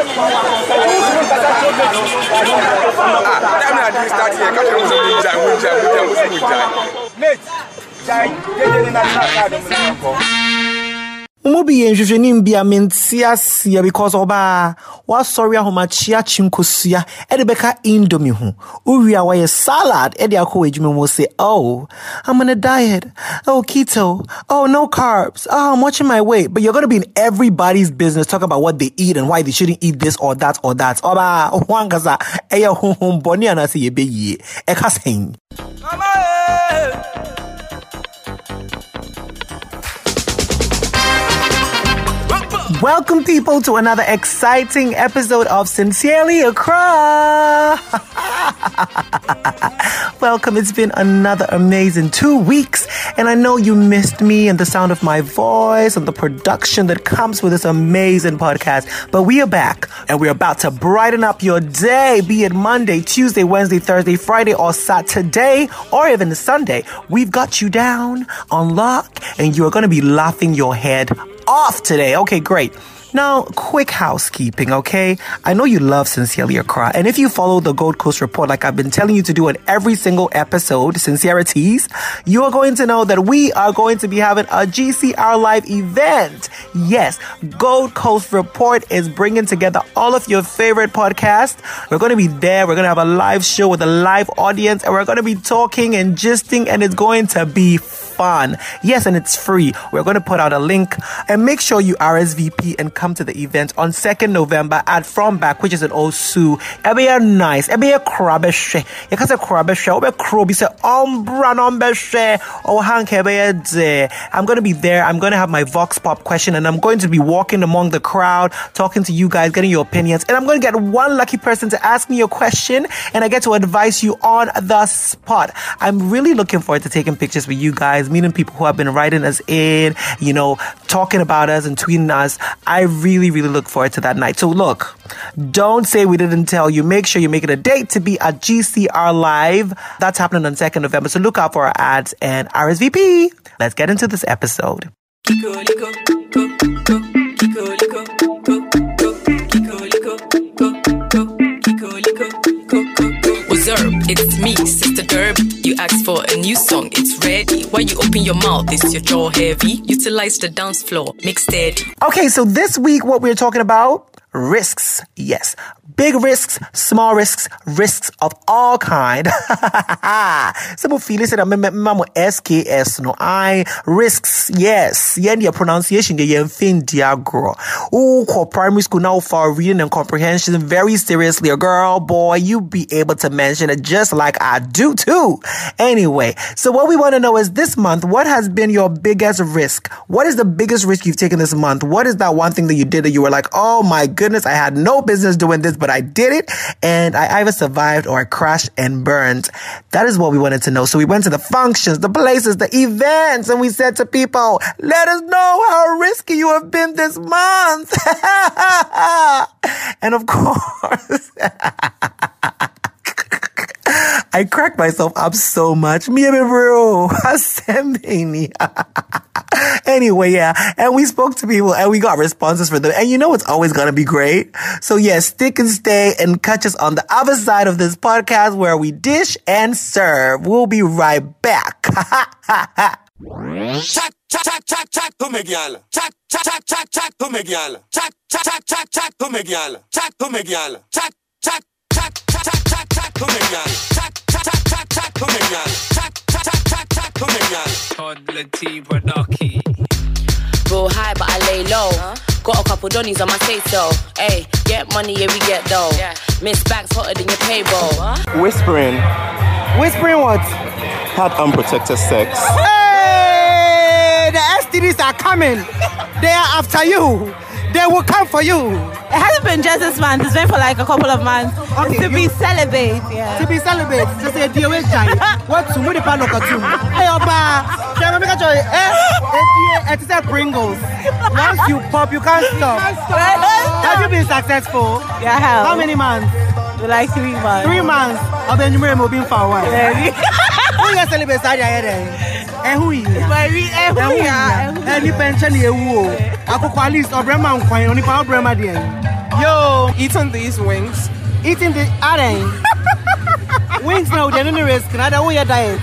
Time na di start here, ka tell me say we jai, we jai, we tell me say we jai. Mate, jai, jeje ni na na card mo na mo bi yɛ nhwehwɛnim bi a mente aseɛ because ɔbaa woasɔre ahomakyea kye nkosua ɛde bɛka indomie ho wowie salad. Ɛde akɔ wɔ adwuma mu oh i'm on a diet. Oh keto. Oh no carbs. Oh i'm watching my weight. But you're going to be in everybody's business talking about what they eat and why they shouldn't eat this or that or that. Ɔbaa wankasa ɛyɛ honhom bɔne anaasɛ yɛbɛyie ɛka sɛn Welcome, people, to another exciting episode of Sincerely Accra. Welcome. It's been another amazing two weeks, and I know you missed me and the sound of my voice and the production that comes with this amazing podcast. But we are back, and we're about to brighten up your day, be it Monday, Tuesday, Wednesday, Thursday, Friday, or Saturday, or even Sunday. We've got you down on lock, and you are going to be laughing your head off today. Okay, great. Now, quick housekeeping, okay? I know you love Sincerely Accra, and if you follow the Gold Coast Report like I've been telling you to do in every single episode, Sincerities, you are going to know that we are going to be having a GCR Live event. Yes, Gold Coast Report is bringing together all of your favorite podcasts. We're going to be there. We're going to have a live show with a live audience, and we're going to be talking and gisting, and it's going to be fun. Yes, and it's free. We're going to put out a link and make sure you RSVP and come to the event on 2nd November at From Back, which is in Osu. It'll be a nice, it'll be a krabeshe. You can say krabeshe, it'll be a krobi, say ombra nombeshe, or oh, hanke I'm going to be there. I'm going to have my Vox Pop question and I'm going to be walking among the crowd, talking to you guys, getting your opinions. And I'm going to get one lucky person to ask me a question and I get to advise you on the spot. I'm really looking forward to taking pictures with you guys, meeting people who have been writing us in, you know, talking about us and tweeting us. I really, really look forward to that night. So look, don't say we didn't tell you. Make sure you make it a date to be at GCR Live. That's happening on 2nd November. So look out for our ads and RSVP. Let's get into this episode. What's Asked for a new song, it's ready. Why you open your mouth? Is your jaw heavy? Utilize the dance floor, make steady. Okay, so this week, what we're talking about risks. Yes. Big risks, small risks, risks of all kind. Some of Felix said, "Mamo SKS no I risks." Yes, yen your pronunciation the yen fin diagro. Oh, for primary school now for reading and comprehension very seriously. A girl, boy, you be able to mention it just like I do too. Anyway, so what we want to know is this month, what has been your biggest risk? What is the biggest risk you've taken this month? What is that one thing that you did that you were like, "Oh my goodness, I had no business doing this, but I did it and I either survived or I crashed and burned. That is what we wanted to know. So we went to the functions, the places, the events, and we said to people, let us know how risky you have been this month. and of course, I cracked myself up so much. Me and my bro, Anyway, yeah, and we spoke to people and we got responses for them. And you know it's always gonna be great. So yeah, stick and stay and catch us on the other side of this podcast where we dish and serve. We'll be right back. Chat, chat, chat, chat, chat, to me gyal. Chat, chat, chat, chat, chat, to me gyal. Chat, chat, chat, chat, chat, to me gyal. Chat to me gyal. Chat, chat, chat, chat, chat, chat, to gyal. Chat, chat, chat, chat, chat, to chat, chat, to me gyal. Toddla T Producky. Real high, but I lay low. Got a couple donnies on my say so. Hey, get money, yeah, we get dough. Miss Banks hotter than your payroll. Whispering. Whispering what? Had unprotected sex. Hey, the STDs are coming. They are after you. They will come for you. It hasn't been just this month. It's been for like a couple of months. Okay, to be celibate. Yeah. To be celebrated, just say dear way jai. What to move the pan of cartoon? Hey, Oba, shall we make a joy? Eh, eh, it's a Pringles. Once you pop, you can't stop. Have you been successful? Yeah, I have. How many months? Like three months. Three months. I've been moving for a while. Who you celebrate Sadia here? Eh, who you? But we, eh, who we are, eh, who we Any pension you wo. Akoko at least obrema nkwan oni pa obrema de. Yo, Eating these wings. eating the adding. Wings now, they're not risk. Now they're your diet.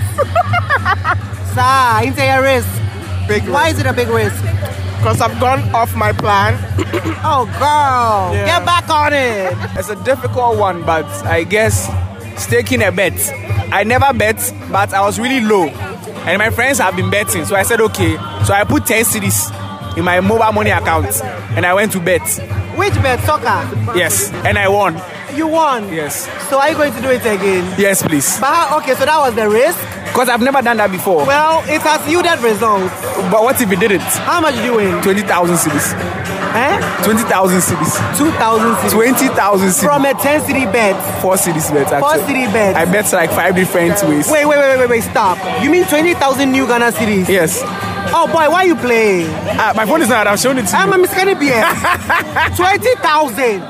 Sir, into your risk. Big Why is it a big risk? Because I've gone off my plan. Oh, girl, Yeah. get back on it. It's a difficult one, but I guess staking a bet. I never bet, but I was really low. And my friends have been betting, so I said okay. So I put 10 cities in my mobile money account and I went to bet. Which bet? Soccer. Yes, and I won. You won. Yes. So are you going to do it again? Yes, please. But how, okay, so that was the risk. Because I've never done that before. Well, it has yielded results. But what if you did it? How much did you win? 20,000 cedis. Eh? 20,000 cedis. 2,000 cedis. 20,000 cedis. From a 10 cedi bet. Four cedis bet actually. Four cedi bet. I bet like five different ways. Wait, wait, wait, wait, wait, stop. You mean 20,000 new Ghana cedis? Yes. Oh boy, why are you playing? Ah, my phone is not. I'm showing it to you. I'm a Miss Caribbean. 20,000.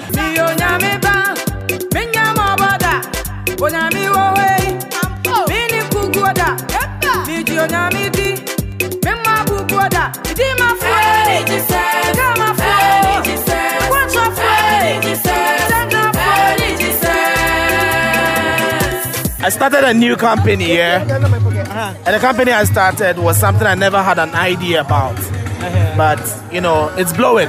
I started a new company, yeah. Uh-huh. Uh-huh. And the company I started was something I never had an idea about. Uh-huh. But, you know, it's blowing.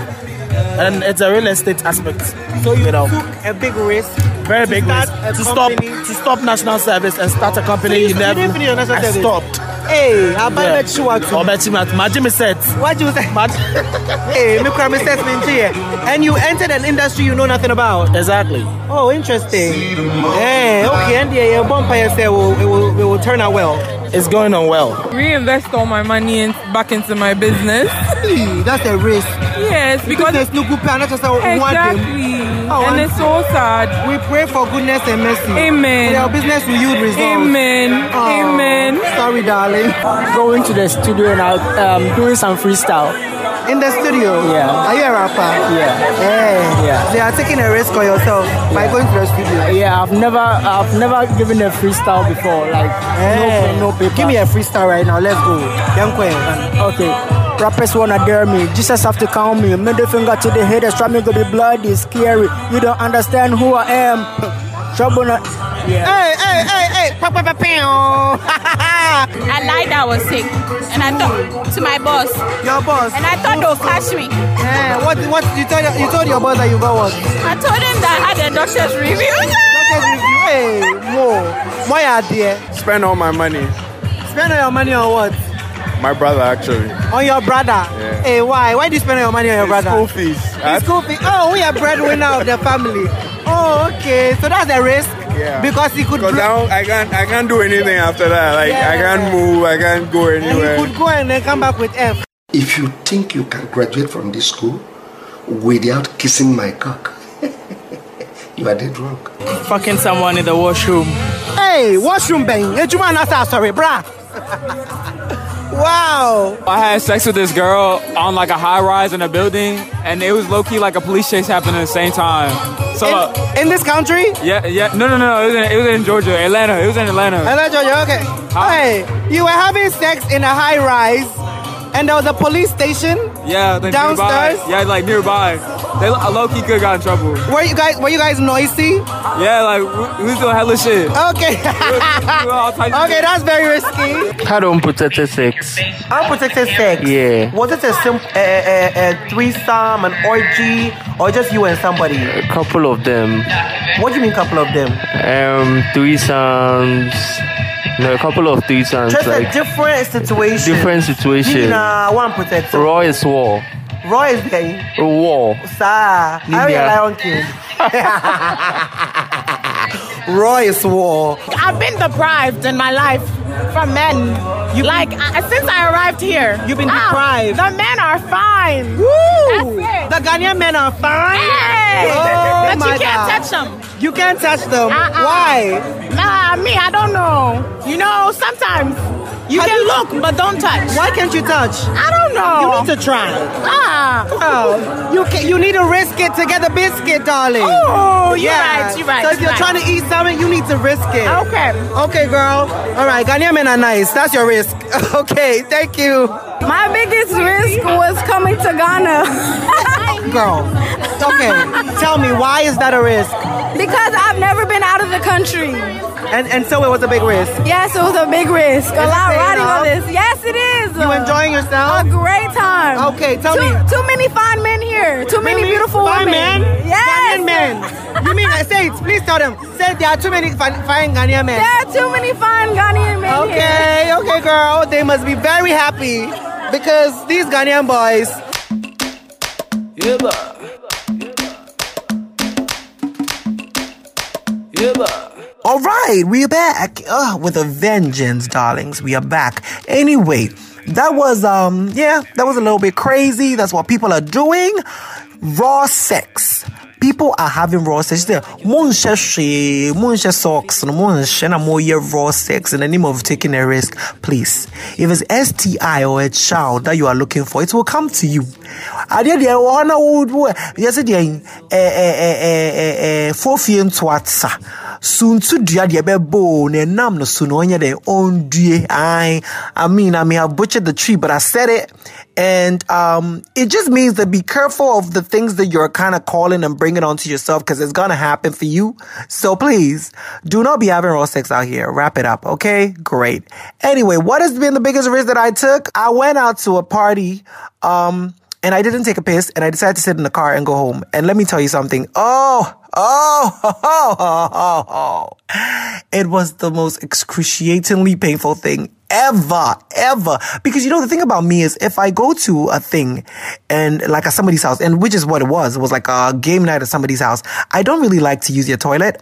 And it's a real estate aspect. So you, know, took a big risk. very big risk to stop to stop national service and start a company. So you- you, you never didn't national I service? stopped. Hey, how about Yeah. you Or bet you mat- Imagine me set. What do you say? hey, me cry me statement here. And you entered an industry you know nothing about. Exactly. Oh, interesting. Hey, okay, and yeah, your bumper you say will, it will, it will turn out well. It's going on well. reinvest all my money in, back into my business. Hey, that's a risk. Yes, Because because there's no good plan, not just a one thing. exactly, Oh, and and- it's so sad. We pray for goodness and mercy. Amen. For your business will yield results. Amen. Oh, Amen. Sorry, darling. Going to the studio and um, doing some freestyle. In the studio. Yeah. Are you a rapper? Yeah. Hey. Yeah. So you are taking a risk on yourself by going to the studio. Yeah, I've never, I've never given a freestyle before. Like Hey. no, no paper. Give me a freestyle right now. Let's go. Okay. Rappers wanna dare me. Jesus have to count me. Middle finger to the haters. Try me gonna be bloody, scary. You don't understand who I am. Trouble not. Yeah. Hey, hey, hey, hey. I was sick. And I thought to my boss. Your boss. And I thought they'll catch me. Eh, what, what, you told, you told your boss that you got what? I told him that I had a doctor's review. Doctor's review. Hey, more. More idea. Spend all my money. Spend all your money on what? My brother actually. On your brother. Yeah. Hey, why? Why do you spend all your money on your brother? School fees. His school fee. Oh, we are breadwinner of the family. Oh, okay. So that's a risk. Yeah. Because he could. Because now I can't I can't do anything after that. Like I can't move, I can't go anywhere. and anywhere. he could go and then come back with F. If you think you can graduate from this school without kissing my cock, you are dead wrong. Fucking someone in the washroom. Hey, washroom bang. Hey, Juma Nasa, sorry, brah. wow. I had sex with this girl on like a high rise in a building, and it was low key like a police chase happening at the same time. So uh, In, in this country? yeah, yeah, no, no, no, it was in, it was in Georgia, Atlanta. It was in Atlanta. Atlanta, Georgia. Okay. Hey, you were having sex in a high rise, and there was a police station. Yeah, Downstairs? Nearby, yeah, like nearby. They low key could got in trouble. Were you guys? Were you guys noisy? Yeah, like we, we was doing hella shit. Okay. all types of okay, that's very risky. Had unprotected sex. Unprotected sex. Yeah. Was it a simple, a, a, a threesome, an orgy, or just you and somebody? A couple of them. What do you mean, couple of them? Um, threesomes. No, a couple of threesomes. Just like a different situation. different situation. Nah, one protected. Raw is war. Roy is there. War. Sir, are you a Lydia. Lion King? Roy is war. I've been deprived in my life from men. You like I, since I arrived here. You've been ah, deprived. The men are fine. Woo! That's The Ghanaian men are fine. Hey! Oh, but you can't God. touch them. You can't touch them. Uh-uh. Why? Nah, me, I don't know. You know, sometimes you Have can you- look but don't touch. Why can't you touch? I don't know. You need to try. Ah. Oh, you can, you need to risk it to get the biscuit, darling. Oh, you're right, you're right, So if you're you're right. trying to eat something, you need to risk it. Okay. Okay, girl. All right, Ghanaian men are nice. That's your risk. Okay, thank you. My biggest risk was coming to Ghana. Girl. Okay, tell me, why is that a risk? Because I've never been out of the country. And and so it was a big risk. Yes, it was a big risk. A Is it lot paying riding off? on this. Yes, it is. You enjoying yourself? A great time. Okay, tell too, me. Too many fine men here. Too many Really? beautiful Fine women. men? Yes. Ghanaian men. You mean say it? Please tell them. Say there are too many fine, fine Ghanaian men. There are too many fine Ghanaian men Okay, here. okay, girl. They must be very happy because these Ghanaian boys. All right, we're back uh, with a vengeance, darlings. We are back. Anyway, that was um, yeah, that was a little bit crazy. That's what people are doing. Raw sex. People are having raw sex. There, monshɛ hwee, monhyɛ socks, no monhyɛ na raw sex in the name of taking a risk. Please, if it's STI or a child that you are looking for, it will come to you. Adeɛ deɛ ɛwɔ hɔ na wo wo yɛsɛ deɛ ɛɛ ɛɛ ɛɛ ɛɛ fofie ntoatsa suntu dua deɛ ɛbɛbɔ na ɛnam no so na ɔnyɛ dɛ ɔndue. I I mean I may have butchered the tree, but I said it. And um, it just means that be careful of the things that you're kind of calling and bringing onto yourself because it's to happen for you. So please do not be having raw sex out here. Wrap it up. Okay. Great. Anyway, what has been the biggest risk that I took? I went out to a party. Um, and I didn't take a piss and I decided to sit in the car and go home. And let me tell you something. Oh, oh, oh, oh, oh, oh. It was the most excruciatingly painful thing ever, ever. Because you know, the thing about me is if I go to a thing and like at somebody's house, and which is what it was, it was like a game night at somebody's house. I don't really like to use your toilet.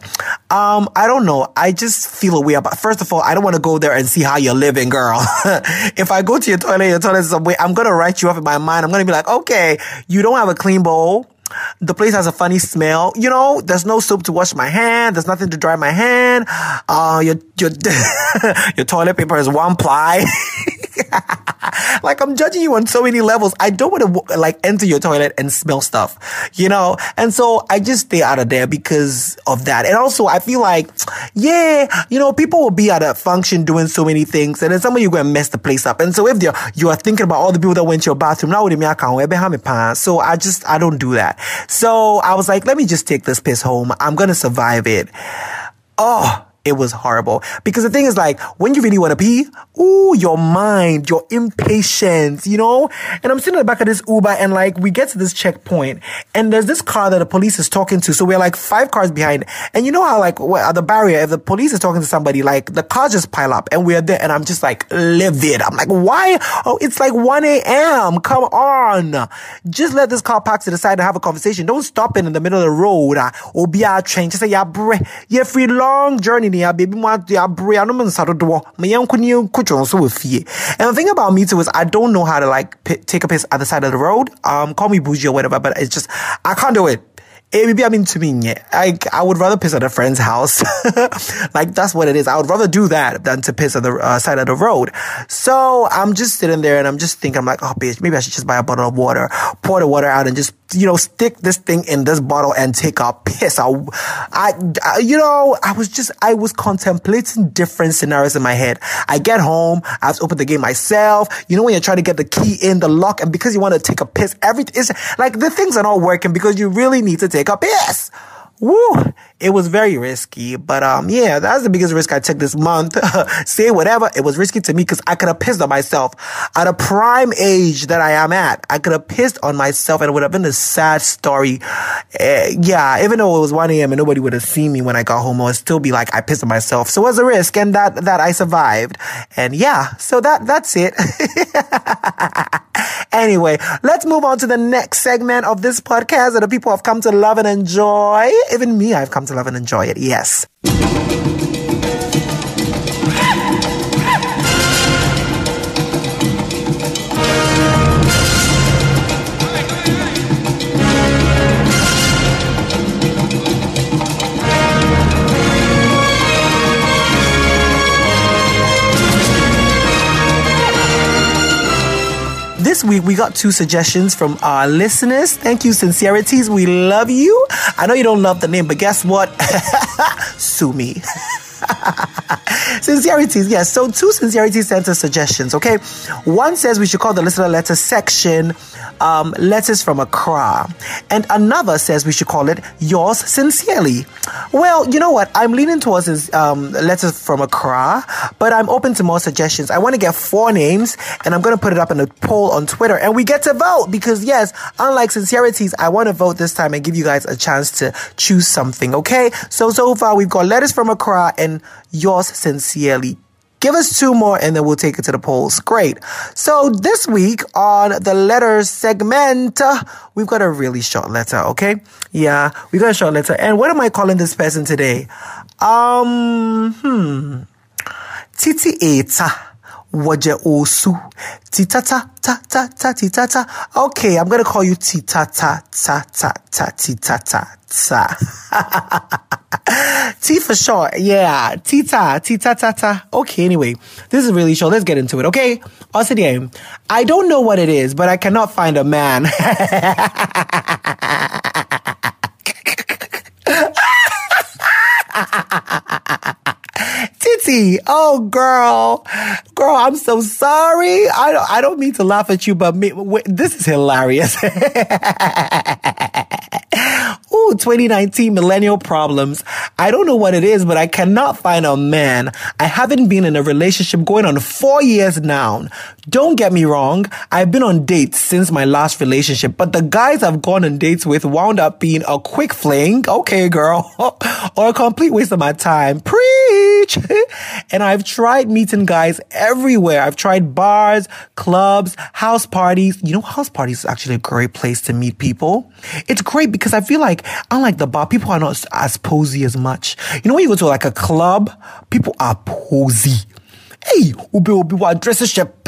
Um, I don't know. I just feel a way about, first of all, I don't want to go there and see how you're living, girl. if I go to your toilet, your toilet is some way, I'm going to write you off in my mind. I'm going to be like, okay, you don't have a clean bowl. The place has a funny smell. You know, there's no soap to wash my hand. There's nothing to dry my hand. Uh, your, your, your toilet paper is one ply. like I'm judging you on so many levels. I don't want to like enter your toilet and smell stuff, you know? And so I just stay out of there because of that. And also I feel like, yeah, you know, people will be at a function doing so many things and then somebody you go and mess the place up. And so if you're, you are thinking about all the people that went to your bathroom, now with me, I can't So I just, I don't do that. So I was like, let me just take this piss home. I'm going to survive it. Oh, it was horrible. Because the thing is like, when you really want to pee, ooh, your mind, your impatience, you know? And I'm sitting in the back of this Uber and like, we get to this checkpoint and there's this car that the police is talking to. So we're like five cars behind. And you know how like, at the barrier, if the police is talking to somebody, like the cars just pile up and we're there and I'm just like livid. I'm like, why? Oh, it's like 1 a.m. Come on. Just let this car park to the side and have a conversation. Don't stop it in the middle of the road. Uh, or be our train. Just say, yeah, yeah, free long journey fie and the thing about me too is i don't know how to like p- take a piss at the side of the road. Um call me bougie or whatever but it's just i can't do it maybe I mean to me, yeah. I I would rather piss at a friend's house. like that's what it is. I would rather do that than to piss at the uh, side of the road. So I'm just sitting there and I'm just thinking, I'm like, oh bitch, maybe I should just buy a bottle of water, pour the water out, and just you know stick this thing in this bottle and take a piss. I, I, I you know, I was just I was contemplating different scenarios in my head. I get home, I have to open the gate myself. You know when you're trying to get the key in the lock, and because you want to take a piss, everything is like the things are not working because you really need to take a piss. Woo! It was very risky, but um, yeah, that's the biggest risk I took this month. Say whatever, it was risky to me because I could have pissed on myself at a prime age that I am at. I could have pissed on myself, and it would have been a sad story. Uh, yeah, even though it was 1 a.m. and nobody would have seen me when I got home, I would still be like, I pissed on myself. So it was a risk, and that that I survived. And yeah, so that that's it. anyway, let's move on to the next segment of this podcast that the people have come to love and enjoy. Even me, I've come to love and enjoy it. Yes. Week we got two suggestions from our listeners. Thank you, sincerities. We love you. I know you don't love the name, but guess what? Sue me. Sincerities, yes. So two sincerity center suggestions, okay? One says we should call the listener letter section um, letters from Accra. And another says we should call it yours sincerely. Well, you know what? I'm leaning towards um, letters from Accra, but I'm open to more suggestions. I want to get four names and I'm going to put it up in a poll on Twitter and we get to vote because yes, unlike sincerities, I want to vote this time and give you guys a chance to choose something, okay? So, so far we've got letters from Accra and yours sincerely. Give us two more and then we'll take it to the polls. Great. So this week on the letters segment, we've got a really short letter, okay? Yeah, we got a short letter. And what am I calling this person today? Um, hmm. Titi Eta. Waje Osu. Titata, ta, ta, ta, titata. Okay, I'm gonna call you Titata, ta, ta, ta, titata, ta. T for short, yeah. Tita, tita, ta, ta. Okay, anyway, this is really short. Let's get into it, okay? Also, I don't know what it is, but I cannot find a man. Titi, oh girl, girl, I'm so sorry. I don't, I don't mean to laugh at you, but me, this is hilarious. Ooh, 2019 millennial problems. I don't know what it is, but I cannot find a man. I haven't been in a relationship going on four years now. Don't get me wrong. I've been on dates since my last relationship, but the guys I've gone on dates with wound up being a quick fling. Okay, girl. or a complete waste of my time. Preach. and I've tried meeting guys everywhere. I've tried bars, clubs, house parties. You know, house parties is actually a great place to meet people. It's great because I feel like, unlike the bar, people are not as posy as much. You know, when you go to like a club, people are posy. Hey, ube obi wa dress shepe.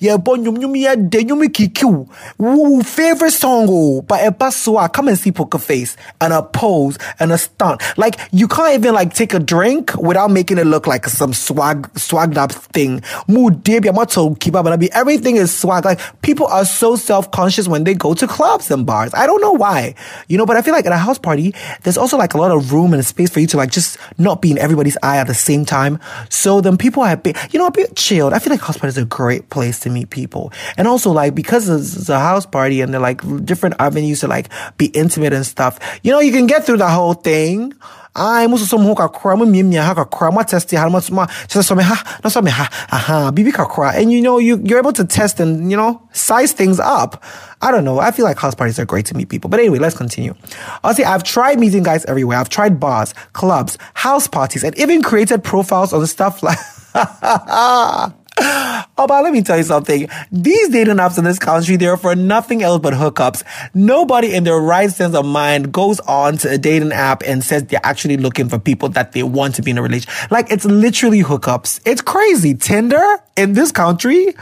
Yeah, bon yum yum ya de yum kikiu. Woo, favorite song oh, but a pasua. Come and see Poker Face and a pose and a stunt. Like you can't even like take a drink without making it look like some swag swagged up thing. Mood debi amato up and everything is swag. Like people are so self conscious when they go to clubs and bars. I don't know why, you know. But I feel like at a house party, there's also like a lot of room and space for you to like just not be in everybody's eye at the same time. So then people are bit, you know, a bit chilled. I feel like house parties are a great place to meet people. And also like, because it's a house party and they're like different avenues to like be intimate and stuff, you know, you can get through the whole thing. I muso so mo kakra mo miemia ha kakra mo test ha mo ma just so me ha no so me ha aha bibi kakra and you know you you're able to test and you know size things up. I don't know. I feel like house parties are great to meet people. But anyway let's continue. I'll say I've tried meeting guys everywhere. I've tried bars clubs house parties and even created profiles on stuff like Oh, but let me tell you something. These dating apps in this country, they're for nothing else but hookups. Nobody in their right sense of mind goes on to a dating app and says they're actually looking for people that they want to be in a relationship. Like, it's literally hookups. It's crazy. Tinder in this country,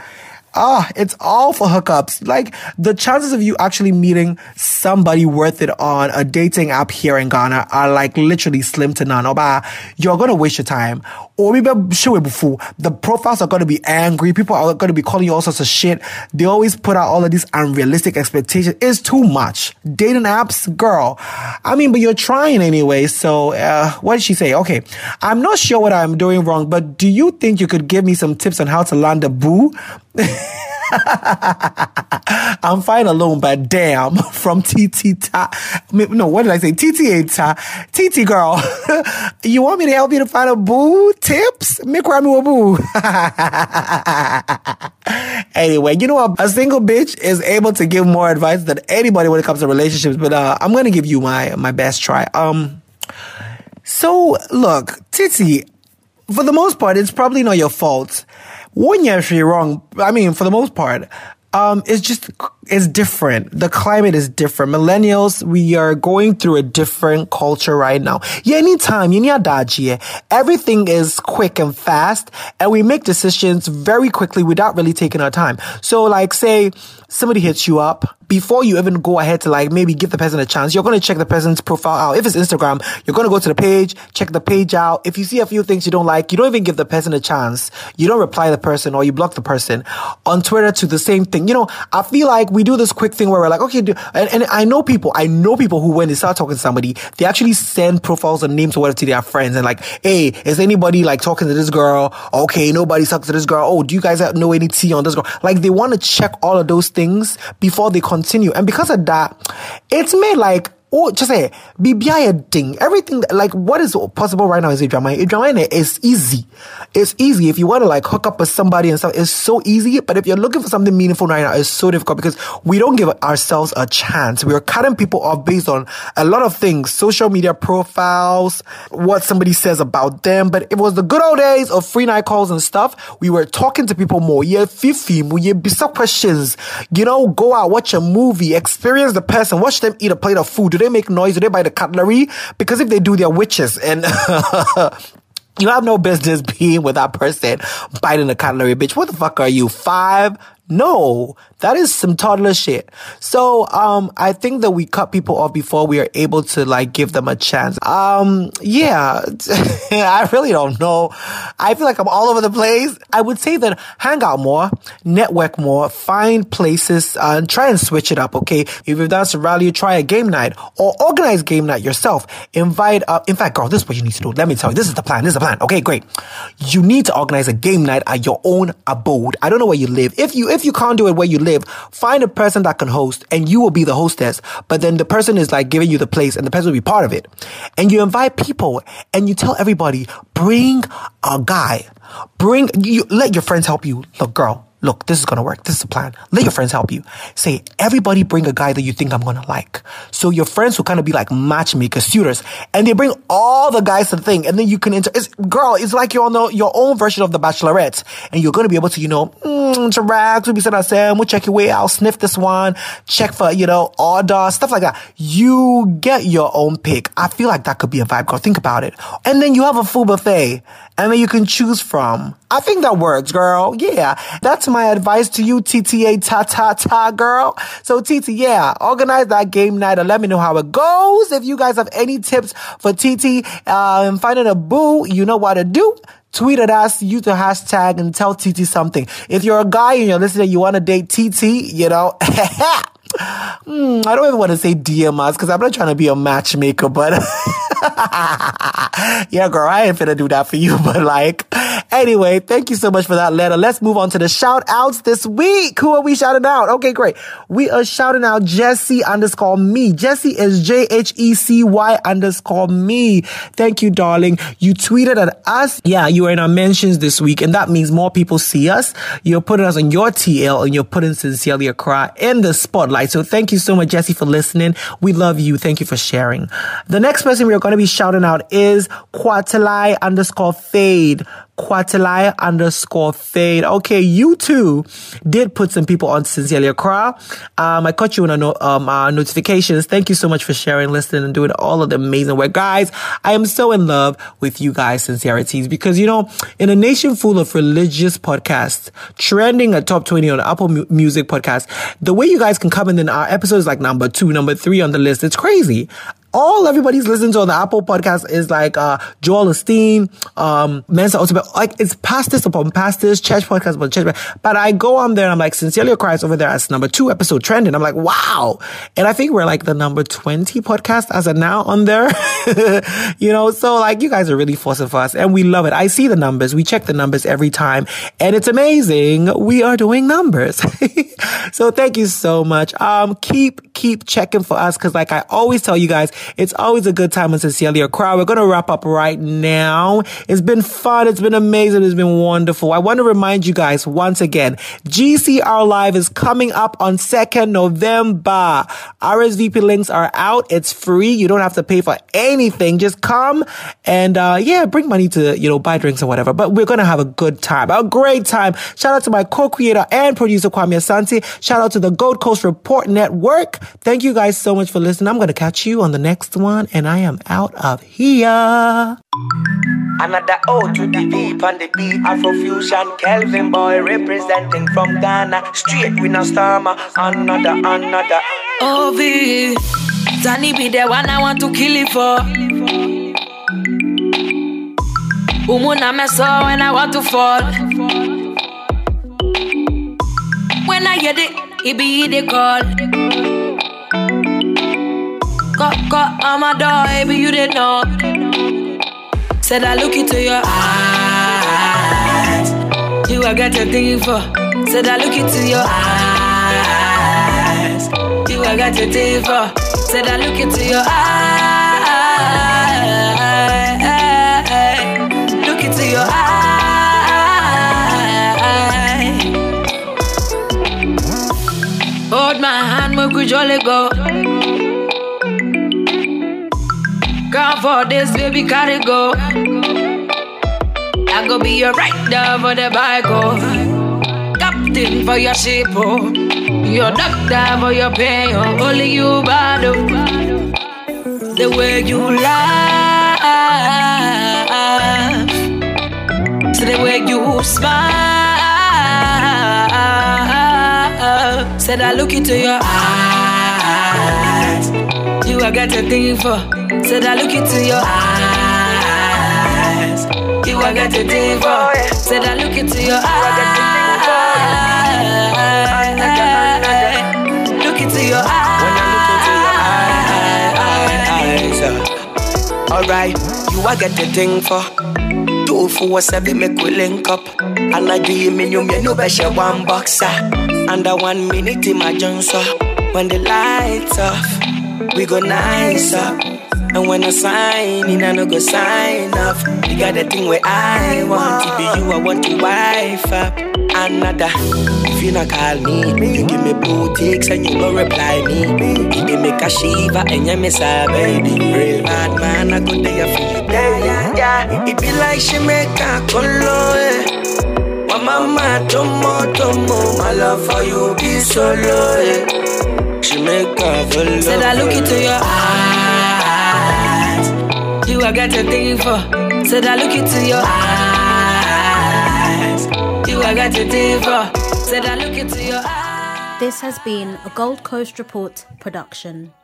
Ah, it's all for hookups. Like the chances of you actually meeting somebody worth it on a dating app here in Ghana are like literally slim to none. Oba, you're gonna waste your time. Or maybe. The profiles are gonna be angry. People are gonna be calling you all sorts of shit. They always put out all of these unrealistic expectations. It's too much. Dating apps, girl. I mean, but you're trying anyway. So, uh, what did she say? Okay. I'm not sure what I'm doing wrong, but do you think you could give me some tips on how to land a boo? I'm fine alone, but damn, from TT Ta. No, what did I say? TT Ta. TT girl. you want me to help you to find a boo? Tips? Me cry me a boo. anyway, you know what? A single bitch is able to give more advice than anybody when it comes to relationships, but uh, I'm gonna give you my, my best try. Um, so look, Titi, for the most part, it's probably not your fault when you're actually wrong, I mean, for the most part, um, it's just, it's different. The climate is different. Millennials, we are going through a different culture right now. Yeah, anytime, Everything is quick and fast, and we make decisions very quickly without really taking our time. So, like, say, somebody hits you up, before you even go ahead to like maybe give the person a chance, you're going to check the person's profile out. If it's Instagram, you're going to go to the page, check the page out. If you see a few things you don't like, you don't even give the person a chance. You don't reply the person or you block the person. On Twitter to the same thing. You know, I feel like like we do this quick thing where we're like, okay, do, and, and I know people, I know people who when they start talking to somebody, they actually send profiles and names or whatever to their friends and like, hey, is anybody like talking to this girl? Okay, nobody's talking to this girl. Oh, do you guys know any tea on this girl? Like they want to check all of those things before they continue. And because of that, it's made like Oh, just say, BBI thing. Everything, like, what is possible right now is a drama. A drama is easy. It's easy. If you want to, like, hook up with somebody and stuff, it's so easy. But if you're looking for something meaningful right now, it's so difficult because we don't give ourselves a chance. We're cutting people off based on a lot of things social media profiles, what somebody says about them. But it was the good old days of free night calls and stuff. We were talking to people more. Yeah, fifi, yeah, bizarre questions. You know, go out, watch a movie, experience the person, watch them eat a plate of food they make noise? Do they buy the cutlery? Because if they do, they're witches. And you have no business being with that person biting the cutlery, bitch. What the fuck are you? Five? No, that is some toddler shit. So, um, I think that we cut people off before we are able to like give them a chance. Um, yeah, I really don't know. I feel like I'm all over the place. I would say that hang out more, network more, find places, uh, and try and switch it up. Okay. If you've done some rally, try a game night or organize game night yourself. Invite up. In fact, girl, this is what you need to do. Let me tell you. This is the plan. This is the plan. Okay, great. You need to organize a game night at your own abode. I don't know where you live. If you, if you can't do it where you live, find a person that can host and you will be the hostess. But then the person is like giving you the place and the person will be part of it. And you invite people and you tell everybody, bring a guy. Bring, you, let your friends help you. Look, girl, look, this is gonna work. This is the plan. Let your friends help you. Say, everybody bring a guy that you think I'm gonna like. So your friends will kind of be like matchmakers, suitors, and they bring all the guys to the thing, and then you can enter. it's, girl, it's like you're on the, your own version of the Bachelorette, and you're gonna be able to, you know, mm, interact, we'll be sitting Sam, we'll check your way out, sniff this one, check for, you know, order, stuff like that. You get your own pick. I feel like that could be a vibe, girl. Think about it. And then you have a full buffet, and then you can choose from. I think that works, girl. Yeah. That's my advice to you, TTA ta ta ta girl. So TT, yeah, organize that game night and let me know how it goes. If you guys have any tips for TT, um, finding a boo, you know what to do. Tweet at us, use the hashtag and tell TT something. If you're a guy and you're listening, you want to date TT, you know, Hmm, I don't even want to say DM us because I'm not trying to be a matchmaker, but yeah, girl, I ain't finna do that for you. But like, anyway, thank you so much for that letter. Let's move on to the shout outs this week. Who are we shouting out? Okay, great. We are shouting out Jesse underscore me. Jesse is J H E C Y underscore me. Thank you, darling. You tweeted at us. Yeah, you were in our mentions this week, and that means more people see us. You're putting us on your TL and you're putting Sincerely Accra in the spotlight. So thank you so much, Jesse, for listening. We love you. Thank you for sharing. The next person we are going to be shouting out is Quatalai underscore fade. Quatalai underscore fade. Okay, you too did put some people on Sincerely Accra. Um, I caught you a no, um, uh, notifications. Thank you so much for sharing, listening, and doing all of the amazing work. Guys, I am so in love with you guys' sincerities because, you know, in a nation full of religious podcasts, trending at top 20 on Apple Mu- Music podcast, the way you guys can come in then our episode is like number two, number three on the list, it's crazy all everybody's listening to on the Apple podcast is like uh Joel Osteen, um Mensa Otabil, like it's pastors upon pastors, church podcast upon church. But I go on there and I'm like, Sincerely Christ over there as number two episode trending. I'm like, wow. And I think we're like the number 20 podcast as of now on there. you know, so like you guys are really forcing for us and we love it. I see the numbers. We check the numbers every time and it's amazing. We are doing numbers. so thank you so much. Um, keep, keep checking for us. Cause like I always tell you guys, it's always a good time on Sincerely Accra. We're going to wrap up right now. It's been fun. It's been amazing. It's been wonderful. I want to remind you guys once again, GCR Live is coming up on 2nd November. RSVP links are out. It's free. You don't have to pay for anything. Just come and, uh, yeah, bring money to, you know, buy drinks or whatever. But we're going to have a good time, a great time. Shout out to my co-creator and producer, Kwame Asante. Shout out to the Gold Coast Report Network. Thank you guys so much for listening. I'm going to catch you on the next one and I am out of here. Another O to the deep on the beat Afrofusion Kelvyn boy representing from Ghana Straight with no stammer Another, another Oh, V. Danny be the one I want to kill it for. Umuna me saw when I want to fall. When I get it, it be the call. Got got on my door, baby, you didn't know. Said I look into your eyes. You I got your thing for. Said I look into your eyes. You I got your thing for. Said I look into your eyes. Look into your eyes. Hold my hand, we jolly go. Come for this, baby, carry go. I go be your rider for the bike, oh. Captain for your ship, oh. Your doctor for your pain, oh. Only you, bad, oh. The way you laugh, so the way you smile. Said I look into your eyes. You I got a thing for. Said I look into your eyes. You I got a thing for. Said I look into your eyes. Look into your eyes. Alright, you I get the thing for. Two four seven make we link up. And I give me you me no better one boxer. Under one minute in my junction. When the lights off, we go nice up. And when I sign in, I no go sign off. You got the thing where I want to be you, I want to wife up. Another, if you not call me, you give me boutiques and you no reply me. You dey make a shiva and you miss a baby. Real bad man, I go there for you. Yeah, yeah. It be like she make a color. Eh. My mama tomo tomo, my love for you be solo. Eh. She make a follow. Said I look into your eyes. You I got a thing for. Said I look into your eyes. You I got a thing for. Said I look into your eyes. This has been a Gold Coast Report production.